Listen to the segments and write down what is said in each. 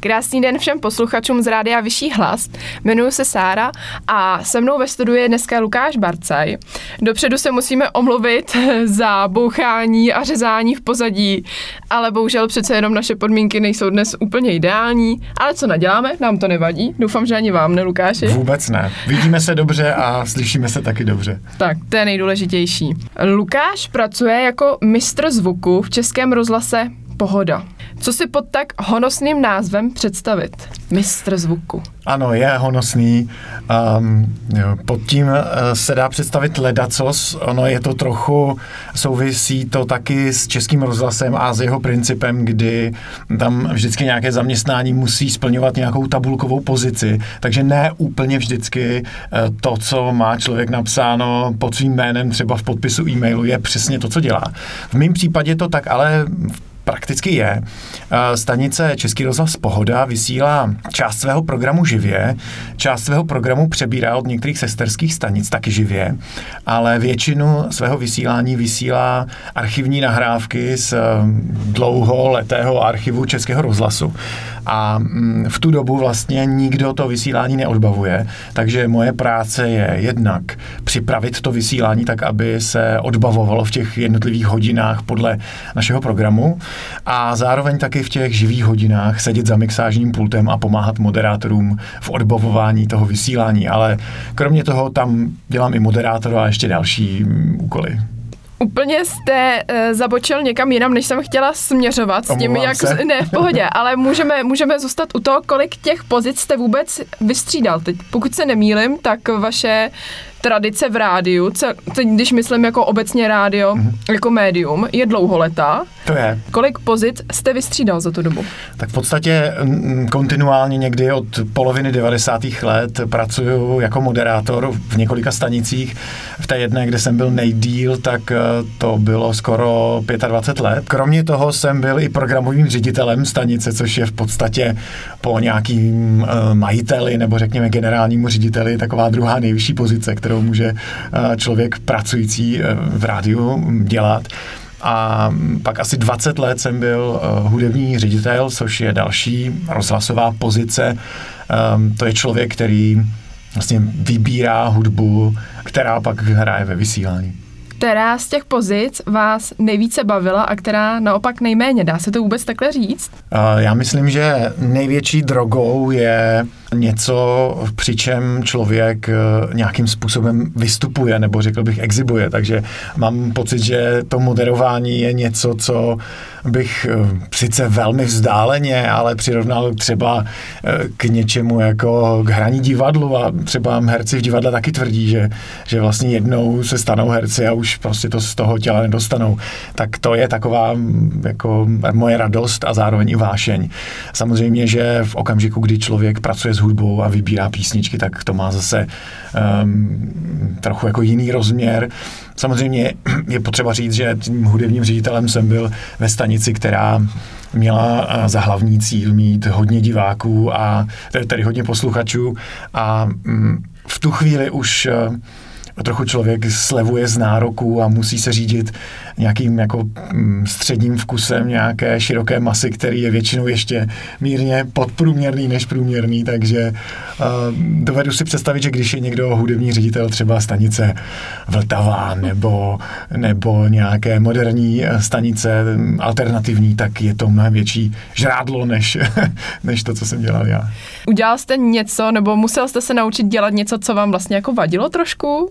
Krásný den všem posluchačům z Rádia Vyšší hlas. Jmenuji se Sára a se mnou ve studiu je dneska Lukáš Barcaj. Dopředu se musíme omluvit za bouchání a řezání v pozadí, ale bohužel přece jenom naše podmínky nejsou dnes úplně ideální. Ale co naděláme? Nám to nevadí. Doufám, že ani vám, ne Lukáši? Vůbec ne. Vidíme se dobře a slyšíme se taky dobře. Tak, to je nejdůležitější. Lukáš pracuje jako mistr zvuku v Českém rozhlase Pohoda. Co si pod tak honosným názvem představit? Mistr zvuku. Ano, je honosný. Um, pod tím uh, se dá představit ledacos. Ono je to trochu, souvisí to taky s českým rozhlasem a s jeho principem, kdy tam vždycky nějaké zaměstnání musí splňovat nějakou tabulkovou pozici. Takže ne úplně vždycky uh, to, co má člověk napsáno pod svým jménem třeba v podpisu e-mailu, je přesně to, co dělá. V mém případě to tak ale v prakticky je. Eh, stanice Český rozhlas Pohoda vysílá část svého programu živě, část svého programu přebírá od některých sesterských stanic taky živě, ale většinu svého vysílání vysílá archivní nahrávky z eh, dlouholetého archivu Českého rozhlasu. A mm, v tu dobu vlastně nikdo to vysílání neodbavuje, takže moje práce je jednak připravit to vysílání tak, aby se odbavovalo v těch jednotlivých hodinách podle našeho programu a zároveň taky v těch živých hodinách sedět za mixážním pultem a pomáhat moderátorům v odbavování toho vysílání. Ale kromě toho tam dělám i moderátora a ještě další úkoly. Úplně jste uh, zabočil někam jinam, než jsem chtěla směřovat s tím, jak... Se. Ne, v pohodě, ale můžeme, můžeme zůstat u toho, kolik těch pozic jste vůbec vystřídal. Teď, pokud se nemýlim, tak vaše tradice v rádiu, teď když myslím jako obecně rádio, mm-hmm. jako médium, je dlouholetá. To je. Kolik pozic jste vystřídal za tu dobu? Tak v podstatě kontinuálně někdy od poloviny 90. let pracuju jako moderátor v několika stanicích. V té jedné, kde jsem byl nejdíl, tak eh, to bylo skoro 25 let. Kromě toho jsem byl i programovým ředitelem stanice, což je v podstatě po nějakým eh, majiteli nebo řekněme generálnímu řediteli taková druhá nejvyšší pozice, kterou může eh, člověk pracující v rádiu dělat. A pak asi 20 let jsem byl uh, hudební ředitel, což je další rozhlasová pozice. Um, to je člověk, který vlastně vybírá hudbu, která pak hraje ve vysílání. Která z těch pozic vás nejvíce bavila a která naopak nejméně? Dá se to vůbec takhle říct? Já myslím, že největší drogou je něco, při čem člověk eh, nějakým způsobem vystupuje, nebo řekl bych exibuje. Takže mám pocit, že to moderování je něco, co bych eh, sice velmi vzdáleně, ale přirovnal třeba eh, k něčemu jako k hraní divadlu a třeba herci v divadle taky tvrdí, že, že vlastně jednou se stanou herci a už prostě to z toho těla nedostanou. Tak to je taková mm, jako moje radost a zároveň i vášeň. Samozřejmě, že v okamžiku, kdy člověk pracuje s hudbou a vybírá písničky, tak to má zase um, trochu jako jiný rozměr. Samozřejmě je potřeba říct, že tím hudebním ředitelem jsem byl ve stanici, která měla za hlavní cíl mít hodně diváků a tedy hodně posluchačů a mm, v tu chvíli už trochu člověk slevuje z nároků a musí se řídit nějakým jako mm, středním vkusem nějaké široké masy, který je většinou ještě mírně podprůměrný než průměrný, takže uh, dovedu si představit, že když je někdo hudební ředitel třeba stanice Vltava nebo, nebo nějaké moderní eh, stanice mm, alternativní, tak je to mnohem větší žrádlo než, než to, co jsem dělal já. Udělal jste něco, nebo musel jste se naučit dělat něco, co vám vlastně jako vadilo trošku?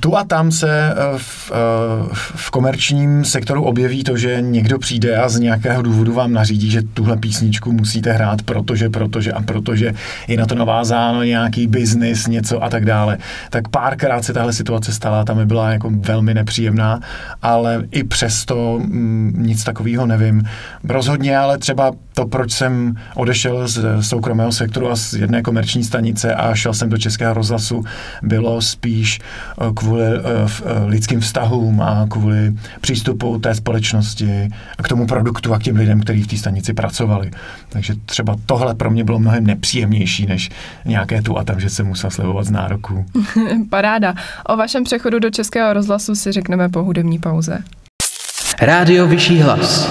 Tu a tam se eh, v, eh, v komerčním sektoru objeví to, že někdo přijde a z nějakého důvodu vám nařídí, že tuhle písničku musíte hrát, protože, protože a protože je na to navázáno nějaký biznis, něco a tak dále. Tak párkrát se tahle situace stala, tam byla jako velmi nepříjemná, ale i přesto mm, nic takového nevím. Rozhodně ale třeba to, proč jsem odešel z soukromého sektoru a z jedné komerční stanice a šel jsem do Českého rozhlasu, bylo spíš eh, kvůli eh, eh, lidským vztahům a kvůli přístupu té společnosti k tomu produktu a k těm lidem, kteří v té stanici pracovali. Takže třeba tohle pro mě bylo mnohem nepříjemnější, než nějaké tu a tam, že se musel slevovat z nároků. Paráda. O vašem přechodu do Českého rozhlasu si řekneme po hudební pauze. Rádio Vyšší hlas.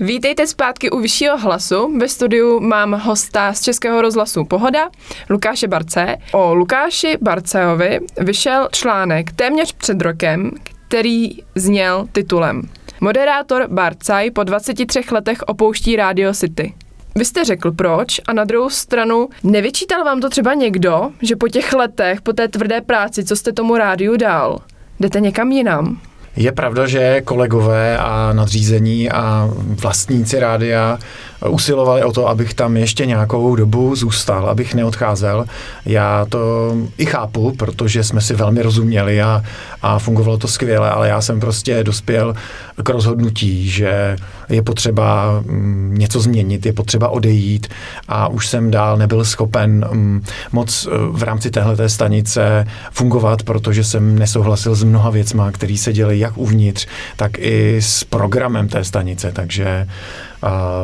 Vítejte zpátky u Vyššího hlasu. Ve studiu mám hosta z Českého rozhlasu Pohoda, Lukáše Barce. O Lukáši Barceovi vyšel článek téměř před rokem, který zněl titulem Moderátor Barcaj po 23 letech opouští Radio City. Vy jste řekl proč a na druhou stranu nevyčítal vám to třeba někdo, že po těch letech, po té tvrdé práci, co jste tomu rádiu dal, jdete někam jinam? Je pravda, že kolegové a nadřízení a vlastníci rádia usilovali o to, abych tam ještě nějakou dobu zůstal, abych neodcházel. Já to i chápu, protože jsme si velmi rozuměli a, a fungovalo to skvěle, ale já jsem prostě dospěl k rozhodnutí, že je potřeba mm, něco změnit, je potřeba odejít a už jsem dál nebyl schopen mm, moc e, v rámci téhleté stanice fungovat, protože jsem nesouhlasil s mnoha věcma, které se děly jak uvnitř, tak i s programem té stanice, takže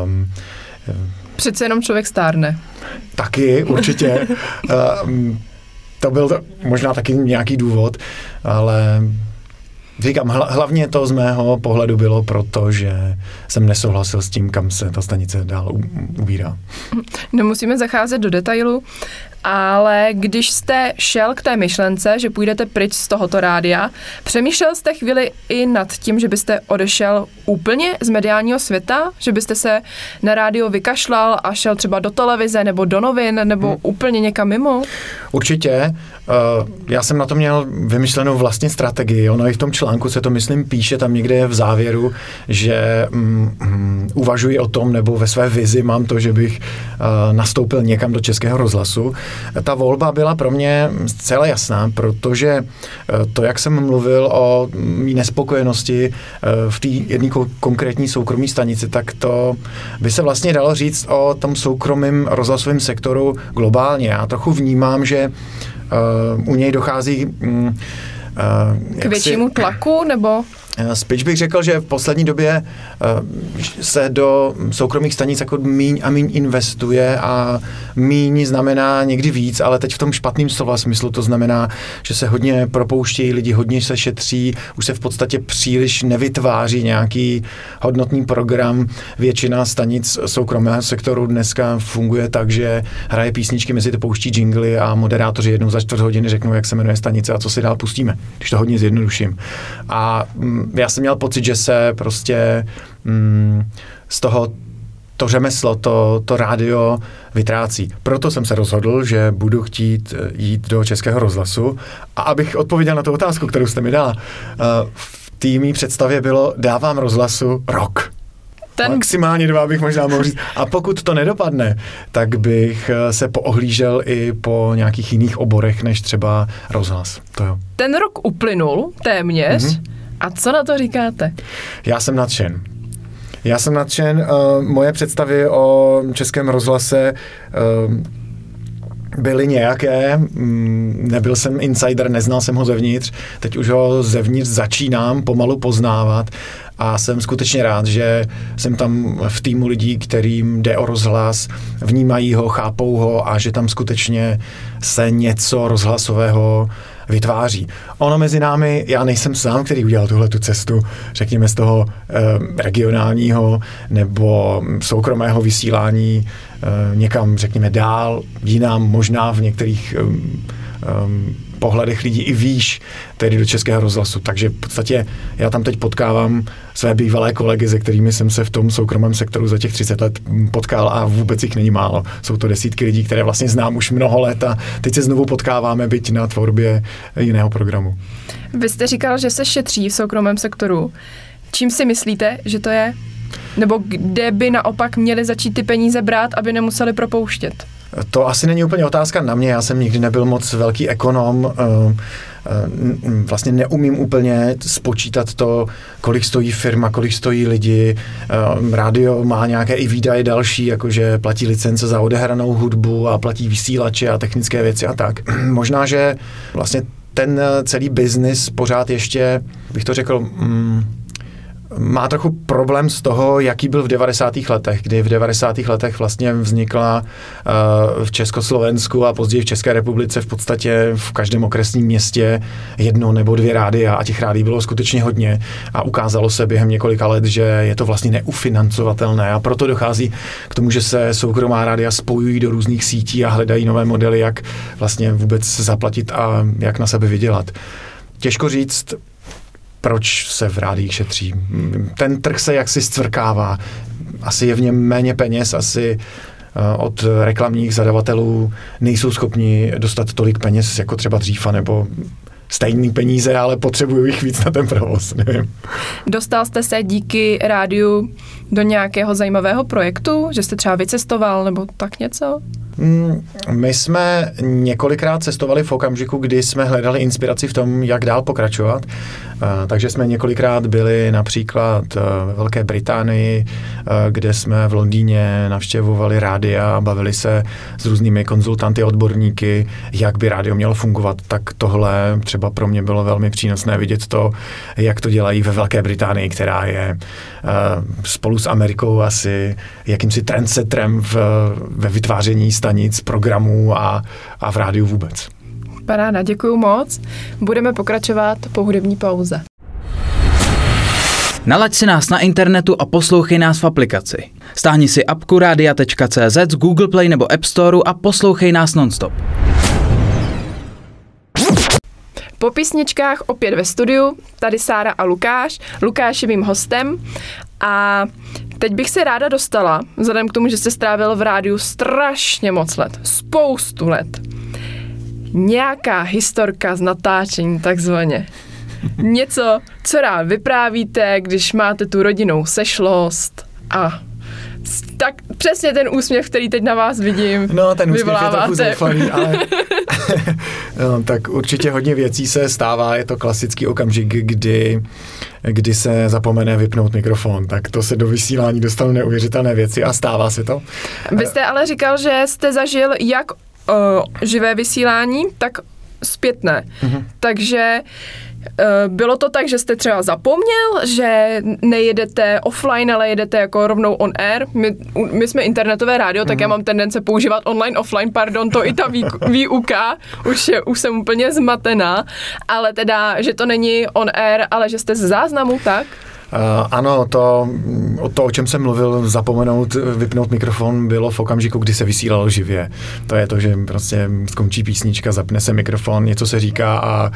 um, Přece jenom člověk stárne. Taky, určitě. um, to byl to, možná taky nějaký důvod, ale Říkám, hlavně to z mého pohledu bylo proto, že jsem nesouhlasil s tím, kam se ta stanice dál ubírá. Nemusíme zacházet do detailu, ale když jste šel k té myšlence, že půjdete pryč z tohoto rádia, přemýšlel jste chvíli i nad tím, že byste odešel úplně z mediálního světa, že byste se na rádio vykašlal a šel třeba do televize nebo do novin nebo hmm. úplně někam mimo? Určitě. Uh, já jsem na to měl vymyšlenou vlastně strategii. Ono i v tom článku se to, myslím, píše tam někde v závěru, že um, um, uvažuji o tom, nebo ve své vizi mám to, že bych uh, nastoupil někam do českého rozhlasu. Ta volba byla pro mě zcela jasná, protože uh, to, jak jsem mluvil o mý nespokojenosti uh, v té jedné konkrétní soukromé stanici, tak to by se vlastně dalo říct o tom soukromém rozhlasovém sektoru globálně. Já trochu vnímám, že uh, u něj dochází Uh, K většímu tlaku, nebo? Eh, spíš bych řekl, že v poslední době eh, se do soukromých stanic jako míň a míň investuje a míň znamená někdy víc, ale teď v tom špatném slova smyslu to znamená, že se hodně propouštějí lidi, hodně se šetří, už se v podstatě příliš nevytváří nějaký hodnotný program. Většina stanic soukromého sektoru dneska funguje tak, že hraje písničky, mezi to pouští jingly a moderátoři jednou za čtvrt hodiny řeknou, jak se jmenuje stanice a co si dál pustíme, když to hodně zjednoduším. A mm, já jsem měl pocit, že se prostě mm, z toho to řemeslo, to, to rádio vytrácí. Proto jsem se rozhodl, že budu chtít eh, jít do Českého rozhlasu. A abych odpověděl na tu otázku, kterou jste mi dala, eh, v týmí představě bylo dávám rozhlasu rok. Ten... Maximálně dva bych možná mohl říct. A pokud to nedopadne, tak bych eh, se poohlížel i po nějakých jiných oborech, než třeba rozhlas. To jo. Ten rok uplynul téměř. Mm-hmm. A co na to říkáte? Já jsem nadšen. Já jsem nadšen. Uh, moje představy o českém rozhlase uh, byly nějaké, mm, nebyl jsem insider, neznal jsem ho zevnitř, teď už ho zevnitř začínám pomalu poznávat a jsem skutečně rád, že jsem tam v týmu lidí, kterým jde o rozhlas, vnímají ho, chápou ho a že tam skutečně se něco rozhlasového vytváří. Ono mezi námi, já nejsem sám, který udělal tuhle tu cestu, řekněme z toho eh, regionálního nebo soukromého vysílání eh, někam, řekněme, dál, jinam, možná v některých eh, pohledech lidí i výš, tedy do českého rozhlasu. Takže v podstatě já tam teď potkávám své bývalé kolegy, se kterými jsem se v tom soukromém sektoru za těch 30 let potkal a vůbec jich není málo. Jsou to desítky lidí, které vlastně znám už mnoho let a teď se znovu potkáváme, byť na tvorbě jiného programu. Vy jste říkal, že se šetří v soukromém sektoru. Čím si myslíte, že to je? Nebo kde by naopak měli začít ty peníze brát, aby nemuseli propouštět? To asi není úplně otázka na mě, já jsem nikdy nebyl moc velký ekonom, eh, eh, vlastně neumím úplně spočítat to, kolik stojí firma, kolik stojí lidi. Eh, rádio má nějaké i výdaje další, jakože platí licence za odehranou hudbu a platí vysílače a technické věci a tak. Možná, že vlastně ten celý biznis pořád ještě, bych to řekl, mm, má trochu problém z toho, jaký byl v 90. letech, kdy v 90. letech vlastně vznikla uh, v Československu a později v České republice v podstatě v každém okresním městě jedno nebo dvě rádia a těch rádí bylo skutečně hodně a ukázalo se během několika let, že je to vlastně neufinancovatelné a proto dochází k tomu, že se soukromá rádia spojují do různých sítí a hledají nové modely, jak vlastně vůbec zaplatit a jak na sebe vydělat. Těžko říct, proč se v rádích šetří. Ten trh se jaksi stvrkává. Asi je v něm méně peněz, asi eh, od reklamních zadavatelů nejsou schopni dostat tolik peněz jako třeba dříva, nebo stejný peníze, ale potřebuju jich víc na ten provoz, nevím. Dostal jste se díky rádiu do nějakého zajímavého projektu, že jste třeba vycestoval nebo tak něco? Mm, my jsme několikrát cestovali v okamžiku, kdy jsme hledali inspiraci v tom, jak dál pokračovat. Takže jsme několikrát byli například e, ve Velké Británii, e, kde jsme v Londýně navštěvovali rádia a bavili se s různými konzultanty, odborníky, jak by rádio mělo fungovat. Tak tohle třeba pro mě bylo velmi přínosné vidět to, jak to dělají ve Velké Británii, která je spolu s Amerikou asi jakýmsi trendsetrem v, ve vytváření stanic, programů a, a v rádiu vůbec. Paráda, děkuji moc. Budeme pokračovat po hudební pauze. Nalaď si nás na internetu a poslouchej nás v aplikaci. Stáhni si apku radia.cz z Google Play nebo App Store a poslouchej nás nonstop. Po písničkách opět ve studiu, tady Sára a Lukáš. Lukáš je mým hostem a teď bych se ráda dostala, vzhledem k tomu, že jste strávil v rádiu strašně moc let, spoustu let, nějaká historka z natáčení takzvaně. Něco, co rád vyprávíte, když máte tu rodinou sešlost a tak přesně ten úsměv, který teď na vás vidím. No, ten úsměv vyvoláváte. je trochu zoufaný, ale no, tak určitě hodně věcí se stává. Je to klasický okamžik, kdy, kdy se zapomene vypnout mikrofon. Tak to se do vysílání dostalo neuvěřitelné věci a stává se to. Vy jste ale říkal, že jste zažil jak uh, živé vysílání, tak zpětné. Mm-hmm. Takže bylo to tak, že jste třeba zapomněl, že nejedete offline, ale jedete jako rovnou on air. My, my jsme internetové rádio, tak já mhm. mám tendence používat online, offline, pardon, to i ta výuka, už, je, už jsem úplně zmatená, ale teda, že to není on air, ale že jste z záznamu, tak? Uh, ano, to, to, o čem jsem mluvil, zapomenout vypnout mikrofon, bylo v okamžiku, kdy se vysílalo živě. To je to, že prostě skončí písnička, zapne se mikrofon, něco se říká a uh,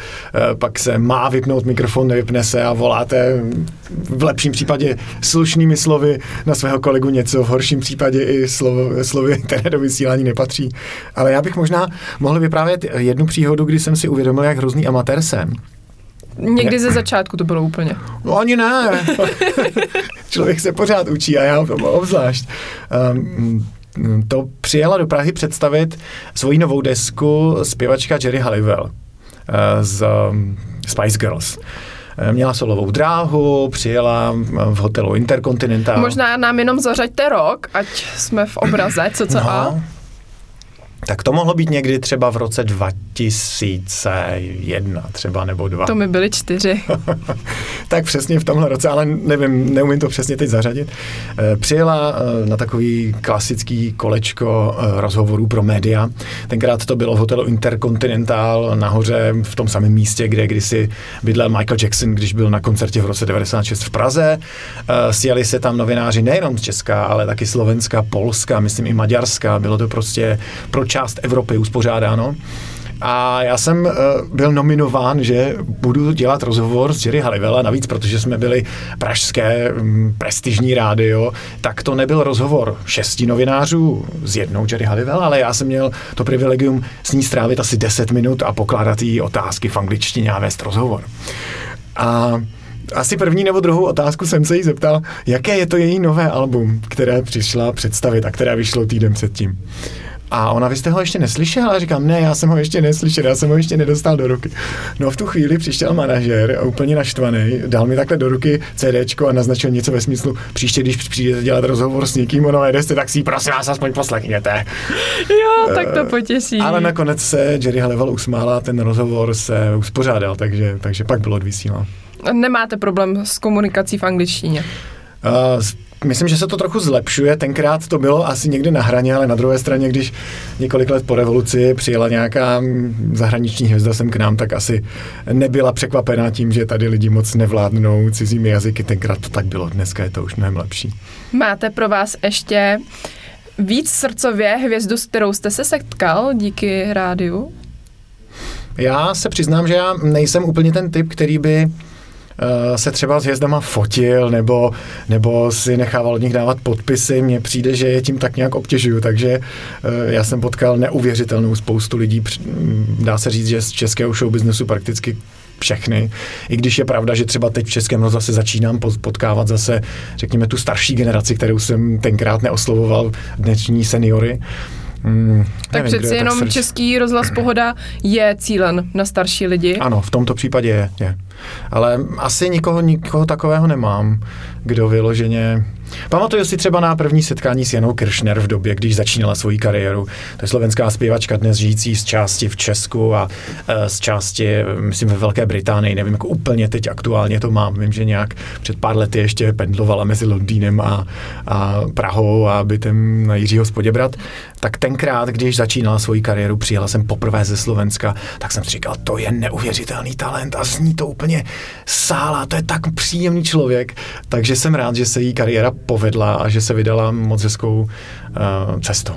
pak se má vypnout mikrofon, nevypne se a voláte v lepším případě slušnými slovy na svého kolegu něco, v horším případě i slovo, slovy, které do vysílání nepatří. Ale já bych možná mohl vyprávět jednu příhodu, kdy jsem si uvědomil, jak hrozný amatér jsem. Někdy ze začátku to bylo úplně. No ani ne. Člověk se pořád učí a já obzvlášť. Um, to přijela do Prahy představit svoji novou desku zpěvačka Jerry Halliwell uh, z um, Spice Girls eh, měla solovou dráhu, přijela v hotelu Intercontinental. Možná nám jenom zařaďte rok, ať jsme v obraze, co co no, tak to mohlo být někdy třeba v roce 2001 třeba nebo dva. To mi byly čtyři. tak přesně v tomhle roce, ale nevím, neumím to přesně teď zařadit. Eh, přijela eh, na takový klasický kolečko eh, rozhovorů pro média. Tenkrát to bylo v hotelu Intercontinental nahoře v tom samém místě, kde kdysi bydlel Michael Jackson, když byl na koncertě v roce 96 v Praze. Sjeli se tam novináři nejenom z Česka, ale taky Slovenska, Polska, myslím i Maďarska. Bylo to prostě pro část Evropy uspořádáno. A já jsem uh, byl nominován, že budu dělat rozhovor s Jerry Halliwell, navíc protože jsme byli pražské um, prestižní rádio, tak to nebyl rozhovor šesti novinářů s jednou Jerry Halliwell, ale já jsem měl to privilegium s ní strávit asi 10 minut a pokládat jí otázky v angličtině a vést rozhovor. A asi první nebo druhou otázku jsem se jí zeptal, jaké je to její nové album, které přišla představit a které vyšlo týden předtím. A ona, vy jste ho ještě neslyšel? A říkám, ne, já jsem ho ještě neslyšel, já jsem ho ještě nedostal do ruky. No v tu chvíli přišel manažer, úplně naštvaný, dal mi takhle do ruky CDčko a naznačil něco ve smyslu, příště, když přijdete dělat rozhovor s někým o nové desce, tak si prosím vás aspoň poslechněte. Jo, tak to potěší. Ale nakonec se Jerry Halliwell usmála, ten rozhovor se uspořádal, takže, takže pak bylo odvysílán. nemáte problém s komunikací v angličtině? Uh, Myslím, že se to trochu zlepšuje. Tenkrát to bylo asi někde na hraně, ale na druhé straně, když několik let po revoluci přijela nějaká zahraniční hvězda sem k nám, tak asi nebyla překvapená tím, že tady lidi moc nevládnou cizími jazyky. Tenkrát to tak bylo, dneska je to už mnohem lepší. Máte pro vás ještě víc srdcově hvězdu, s kterou jste se setkal díky rádiu? Já se přiznám, že já nejsem úplně ten typ, který by se třeba s hvězdama fotil nebo, nebo si nechával od nich dávat podpisy. Mně přijde, že je tím tak nějak obtěžuju, takže eh, já jsem potkal neuvěřitelnou spoustu lidí, dá se říct, že z českého showbiznesu prakticky všechny. I když je pravda, že třeba teď v Českém rozhlase začínám potkávat zase, řekněme, tu starší generaci, kterou jsem tenkrát neoslovoval, dnešní seniory. Hmm, tak nevím, přeci jenom tak český rozhlas Pohoda je cílen na starší lidi. Ano, v tomto případě je. je. Ale asi nikoho, nikoho takového nemám, kdo vyloženě Pamatuju si třeba na první setkání s Janou Kiršner v době, když začínala svoji kariéru. To je slovenská zpěvačka dnes žijící z části v Česku a e, z části, myslím, ve Velké Británii. Nevím, jako úplně teď aktuálně to mám. Vím, že nějak před pár lety ještě pendlovala mezi Londýnem a, a Prahou a bytem na Jiřího Spoděbrat. Tak tenkrát, když začínala svoji kariéru, přijela jsem poprvé ze Slovenska, tak jsem si říkal, to je neuvěřitelný talent a zní to úplně sála, to je tak příjemný člověk. Takže jsem rád, že se jí kariéra povedla a že se vydala moc hezkou uh, cestou.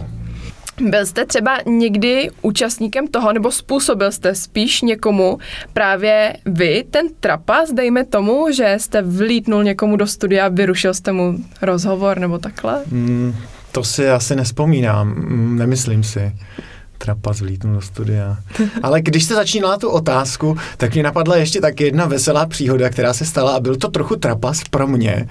Byl jste třeba někdy účastníkem toho, nebo způsobil jste spíš někomu právě vy, ten trapas, dejme tomu, že jste vlítnul někomu do studia, vyrušil jste mu rozhovor nebo takhle? Mm, to si asi nespomínám, mm, nemyslím si. Trapas vlítnul do studia. Ale když jste začínala tu otázku, tak mě napadla ještě tak jedna veselá příhoda, která se stala a byl to trochu trapas pro mě.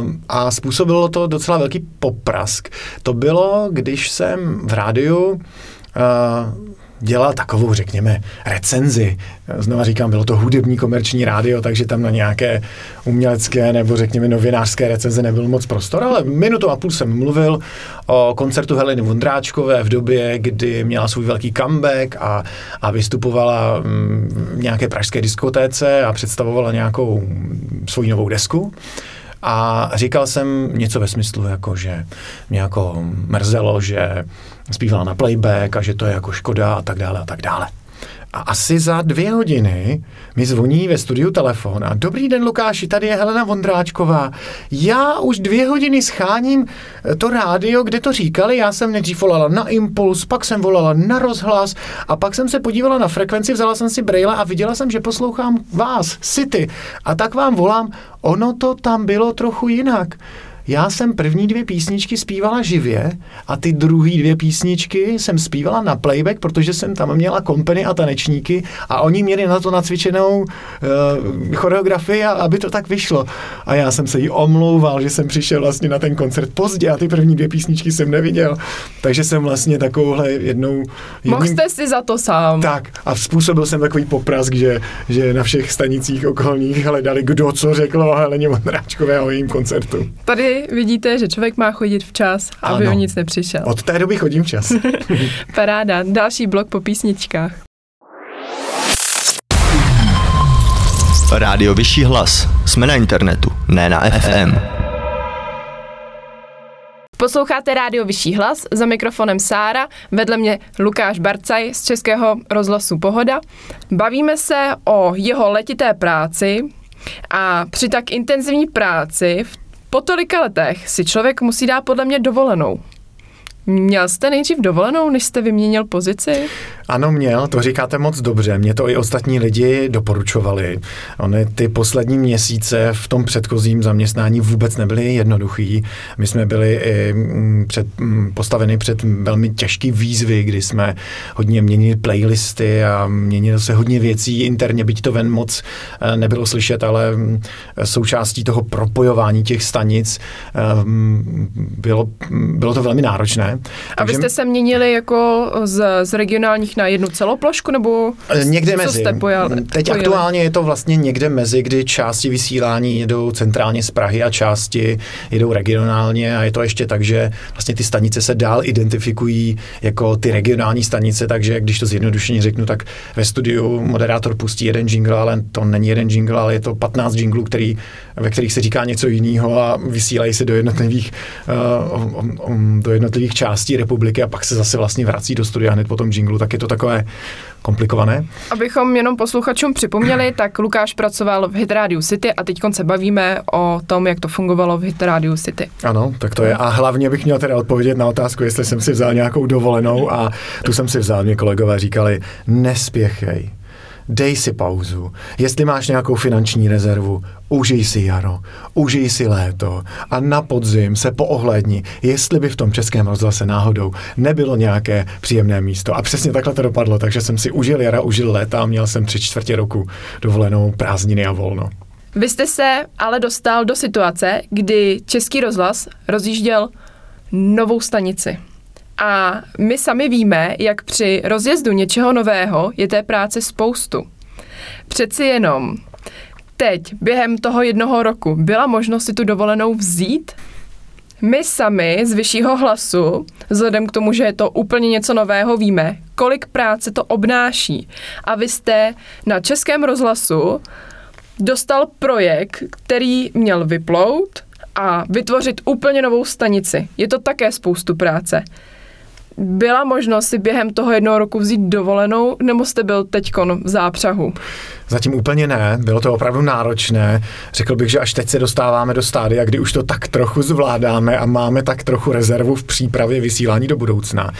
Um, a způsobilo to docela velký poprask. To bylo, když jsem v rádiu uh, dělal takovou, řekněme, recenzi. Znova říkám, bylo to hudební komerční rádio, takže tam na nějaké umělecké nebo řekněme novinářské recenze nebyl moc prostor, ale minutu a půl jsem mluvil o koncertu Heleny Vondráčkové v době, kdy měla svůj velký comeback a, a vystupovala mm, v nějaké pražské diskotéce a představovala nějakou svoji novou desku. A říkal jsem něco ve smyslu, jako, že mě jako mrzelo, že zpívala na playback a že to je jako škoda a tak dále a tak dále. A asi za dvě hodiny mi zvoní ve studiu telefon a dobrý den Lukáši, tady je Helena Vondráčková. Já už dvě hodiny scháním eh, to rádio, kde to říkali, já jsem nejdřív volala na Impuls, pak jsem volala na rozhlas a pak jsem se podívala na frekvenci, vzala jsem si brejle a viděla jsem, že poslouchám vás, City. A tak vám volám, ono to tam bylo trochu jinak. Já jsem první dvě písničky zpívala živě a ty druhé dvě písničky jsem zpívala na playback, protože jsem tam měla kompany a tanečníky a oni měli na to nacvičenou uh, choreografii, a, aby to tak vyšlo. A já jsem se jí omlouval, že jsem přišel vlastně na ten koncert pozdě a ty první dvě písničky jsem neviděl. Takže jsem vlastně takovouhle jednou... Jedním... Mohl jste si za to sám. Tak a způsobil jsem takový poprask, že, že na všech stanicích okolních hledali, kdo co řekl o Heleně Vondráčkové o jejím koncertu. Tady vidíte, že člověk má chodit včas, aby ano. o nic nepřišel. Od té doby chodím včas. Paráda. Další blok po písničkách. Rádio Vyšší hlas. Jsme na internetu, ne na FM. Posloucháte Rádio Vyšší hlas, za mikrofonem Sára, vedle mě Lukáš Barcaj z Českého rozhlasu Pohoda. Bavíme se o jeho letité práci a při tak intenzivní práci v po tolika letech si člověk musí dát podle mě dovolenou. Měl jste nejdřív dovolenou, než jste vyměnil pozici? Ano, měl, to říkáte moc dobře. Mě to i ostatní lidi doporučovali. Ony ty poslední měsíce v tom předchozím zaměstnání vůbec nebyly jednoduchý. My jsme byli i mm, před, mm, postaveni před velmi těžký výzvy, kdy jsme hodně měnili playlisty a měnilo se hodně věcí interně, byť to ven moc eh, nebylo slyšet, ale mm, součástí toho propojování těch stanic eh, bylo, bylo to velmi náročné. A vy jste se měnili jako z, z regionálních na jednu celoplošku, nebo Eh, Někde co mezi. jste pojali? Teď pojili? aktuálně je to vlastně někde mezi, kdy části vysílání jedou centrálně z Prahy a části jedou regionálně a je to ještě tak, že vlastně ty stanice se dál identifikují jako ty regionální stanice, takže když to zjednodušeně řeknu, tak ve studiu moderátor pustí jeden jingle, ale to není jeden jingle, ale je to 15 jinglů, který, ve kterých se říká něco jiného a vysílají se do jednotlivých, uh, um, um, do jednotlivých částí republiky a pak se zase vlastně vrací do studia hned po tom jinglu, tak je to takové komplikované. Abychom jenom posluchačům připomněli, tak Lukáš pracoval v Hit Radio City a teď se bavíme o tom, jak to fungovalo v Hit Radio City. Ano, tak to je. A hlavně bych měl teda odpovědět na otázku, jestli jsem si vzal nějakou dovolenou a tu jsem si vzal. Mě kolegové říkali, nespěchej, dej si pauzu. Jestli máš nějakou finanční rezervu, užij si jaro, užij si léto a na podzim se poohlédni, jestli by v tom českém rozhlase náhodou nebylo nějaké příjemné místo. A přesně takhle to dopadlo, takže jsem si užil jara, užil léta a měl jsem tři čtvrtě roku dovolenou, prázdniny a volno. Vy jste se ale dostal do situace, kdy Český rozhlas rozjížděl novou stanici. A my sami víme, jak při rozjezdu něčeho nového je té práce spoustu. Přeci jenom teď, během toho jednoho roku, byla možnost si tu dovolenou vzít? My sami z vyššího hlasu, vzhledem k tomu, že je to úplně něco nového, víme, kolik práce to obnáší. A vy jste na Českém rozhlasu dostal projekt, který měl vyplout a vytvořit úplně novou stanici. Je to také spoustu práce. Byla možnost si během toho jednoho roku vzít dovolenou, nebo jste byl teďkon v zápřahu? Zatím úplně ne, bylo to opravdu náročné. Řekl bych, že až teď se dostáváme do stádia, kdy už to tak trochu zvládáme a máme tak trochu rezervu v přípravě vysílání do budoucna.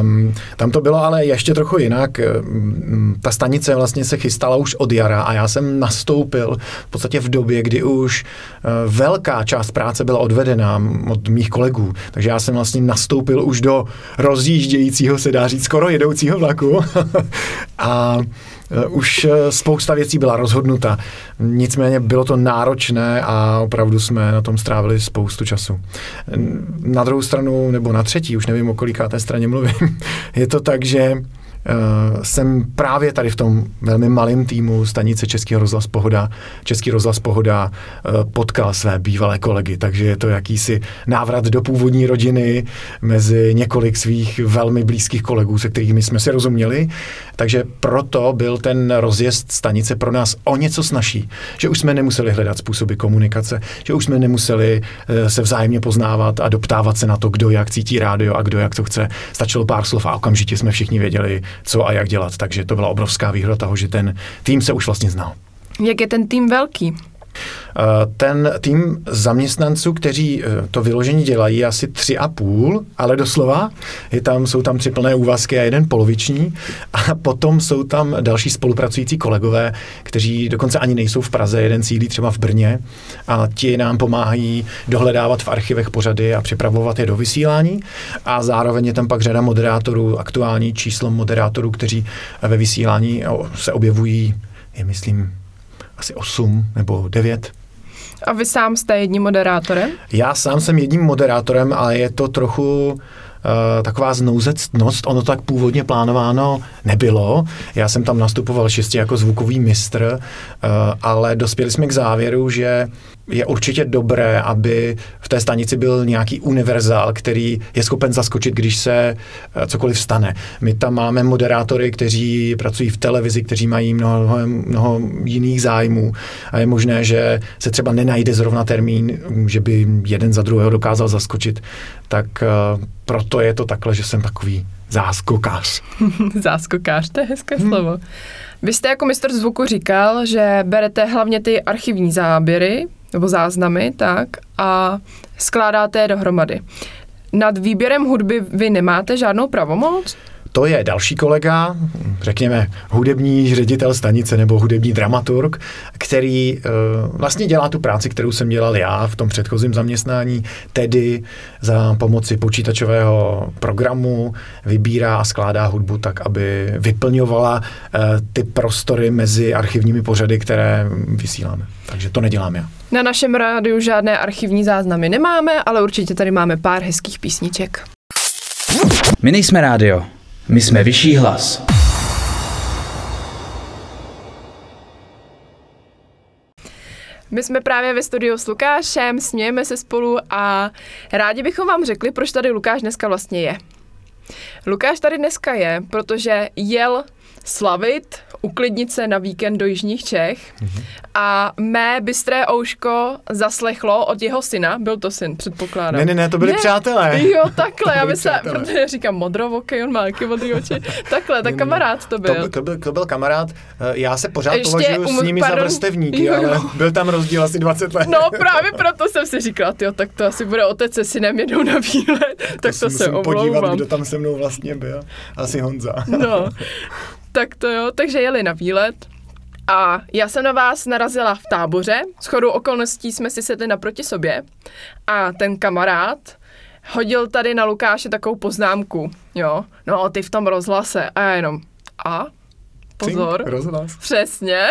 Um, tam to bylo ale ještě trochu jinak. Um, ta stanice vlastně se chystala už od jara a já jsem nastoupil v podstatě v době, kdy už uh, velká část práce byla odvedena od mých kolegů. Takže já jsem vlastně nastoupil už do rozjíždějícího, se dá říct, skoro jedoucího vlaku. a už uh, spousta věcí byla rozhodnuta. Nicméně bylo to náročné a opravdu jsme na tom strávili spoustu času. Na druhou stranu, nebo na třetí, už nevím, o kolikáté straně mluvím, je to tak, že jsem právě tady v tom velmi malém týmu stanice Český rozhlas Pohoda, Český rozhlas Pohoda uh, potkal své bývalé kolegy, takže je to jakýsi návrat do původní rodiny mezi několik svých velmi blízkých kolegů, se kterými jsme si rozuměli, takže proto byl ten rozjezd stanice pro nás o něco snažší, že už jsme nemuseli hledat způsoby komunikace, že už jsme nemuseli uh, se vzájemně poznávat a doptávat se na to, kdo jak cítí rádio a kdo jak to chce. Stačilo pár slov a okamžitě jsme všichni věděli, co a jak dělat. Takže to byla obrovská výhoda toho, že ten tým se už vlastně znal. Jak je ten tým velký? Ten tým zaměstnanců, kteří to vyložení dělají, asi tři a půl, ale doslova. Je tam, jsou tam tři plné úvazky a jeden poloviční. A potom jsou tam další spolupracující kolegové, kteří dokonce ani nejsou v Praze, jeden sídlí třeba v Brně a ti nám pomáhají dohledávat v archivech pořady a připravovat je do vysílání. A zároveň je tam pak řada moderátorů, aktuální číslo moderátorů, kteří ve vysílání se objevují, je myslím, asi 8 nebo 9. A vy sám jste jedním moderátorem? Já sám jsem jedním moderátorem, ale je to trochu uh, taková znouzectnost. Ono tak původně plánováno nebylo. Já jsem tam nastupoval čistě jako zvukový mistr, uh, ale dospěli jsme k závěru, že je určitě dobré, aby v té stanici byl nějaký univerzál, který je schopen zaskočit, když se cokoliv stane. My tam máme moderátory, kteří pracují v televizi, kteří mají mnoho, mnoho jiných zájmů a je možné, že se třeba nenajde zrovna termín, že by jeden za druhého dokázal zaskočit. Tak uh, proto je to takhle, že jsem takový záskokář. záskokář, to je hezké hmm. slovo. Vy jste jako mistr zvuku říkal, že berete hlavně ty archivní záběry, nebo záznamy, tak, a skládáte je dohromady. Nad výběrem hudby vy nemáte žádnou pravomoc? To je další kolega, řekněme hudební ředitel stanice nebo hudební dramaturg, který uh, vlastně dělá tu práci, kterou jsem dělal já v tom předchozím zaměstnání, tedy za pomoci počítačového programu vybírá a skládá hudbu tak, aby vyplňovala uh, ty prostory mezi archivními pořady, které vysíláme. Takže to nedělám já. Na našem rádiu žádné archivní záznamy nemáme, ale určitě tady máme pár hezkých písniček. My nejsme rádio, my jsme vyšší hlas. My jsme právě ve studiu s Lukášem, smějeme se spolu a rádi bychom vám řekli, proč tady Lukáš dneska vlastně je. Lukáš tady dneska je, protože jel slavit, uklidnit se na víkend do Jižních Čech a mé bystré ouško zaslechlo od jeho syna, byl to syn, předpokládám. Ne, ne, ne, to byli Ne. přátelé. Jo, takhle, já přátelé. protože říkám modrovokej, on má taky modrý oči. Takhle, tak kamarád to byl. To, to, byl, to byl kamarád, eh, já se pořád Ještě považuji um- s nimi za pardon. vrstevníky, Jo, jo. ale byl tam rozdíl asi 20 let. No právě proto jsem si říkala, jo, tak to asi bude otec se synem jednou na výlet, tak to, se musím podívat, omlouvám. kdo tam se mnou vlastně byl. Asi Honza. No, tak to jo, takže jeli na výlet. A já jsem na vás narazila v táboře, s chodou okolností jsme si sedli naproti sobě a ten kamarád hodil tady na Lukáše takovou poznámku, jo, no ty v tom rozhlase a já jenom, a? Pozor. Cink, rozhlas. Přesně.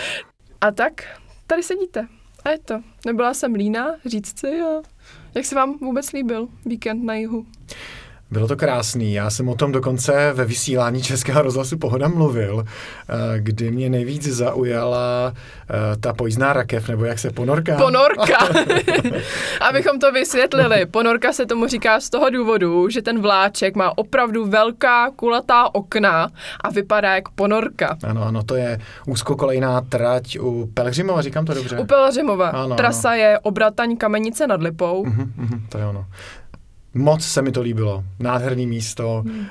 a tak tady sedíte. A je to. Nebyla jsem lína říct si a jak se vám vůbec líbil víkend na jihu? Bylo to krásný. Já jsem o tom dokonce ve vysílání Českého rozhlasu Pohoda mluvil, eh, kdy mě nejvíc zaujala eh, ta pojízdná rakev, nebo jak se ponorka. Ponorka. Abychom to vysvětlili. Ponorka se tomu říká z toho důvodu, že ten vláček má opravdu velká kulatá okna a vypadá jak ponorka. Ano, ano, to je úzkokolejná trať u Pelhřimova, říkám to dobře? U Pelhřimova. Ano, ano. Trasa je Obrataň Kamenice nad Lipou. Mhm, mhm, to je ono. Moc se mi to líbilo. Nádherný místo. Hmm. Uh,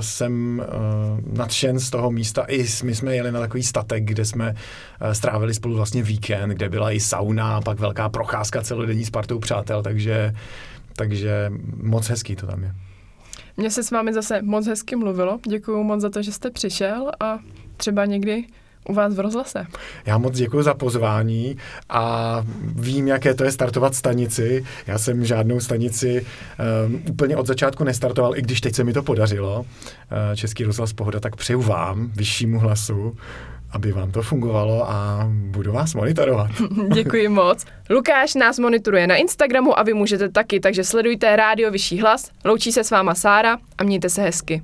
jsem uh, nadšen z toho místa. I my jsme jeli na takový statek, kde jsme uh, strávili spolu vlastně víkend, kde byla i sauna, a pak velká procházka celodenní s partou přátel, takže, takže moc hezký to tam je. Mně se s vámi zase moc hezky mluvilo. Děkuji moc za to, že jste přišel a třeba někdy u vás v rozhlase. Já moc děkuji za pozvání a vím, jaké to je startovat stanici. Já jsem žádnou stanici um, úplně od začátku nestartoval, i když teď se mi to podařilo. Uh, Český rozhlas Pohoda, tak přeju vám, vyššímu hlasu, aby vám to fungovalo a budu vás monitorovat. Děkuji moc. Lukáš nás monitoruje na Instagramu a vy můžete taky, takže sledujte Rádio Vyšší hlas. Loučí se s váma Sára a mějte se hezky.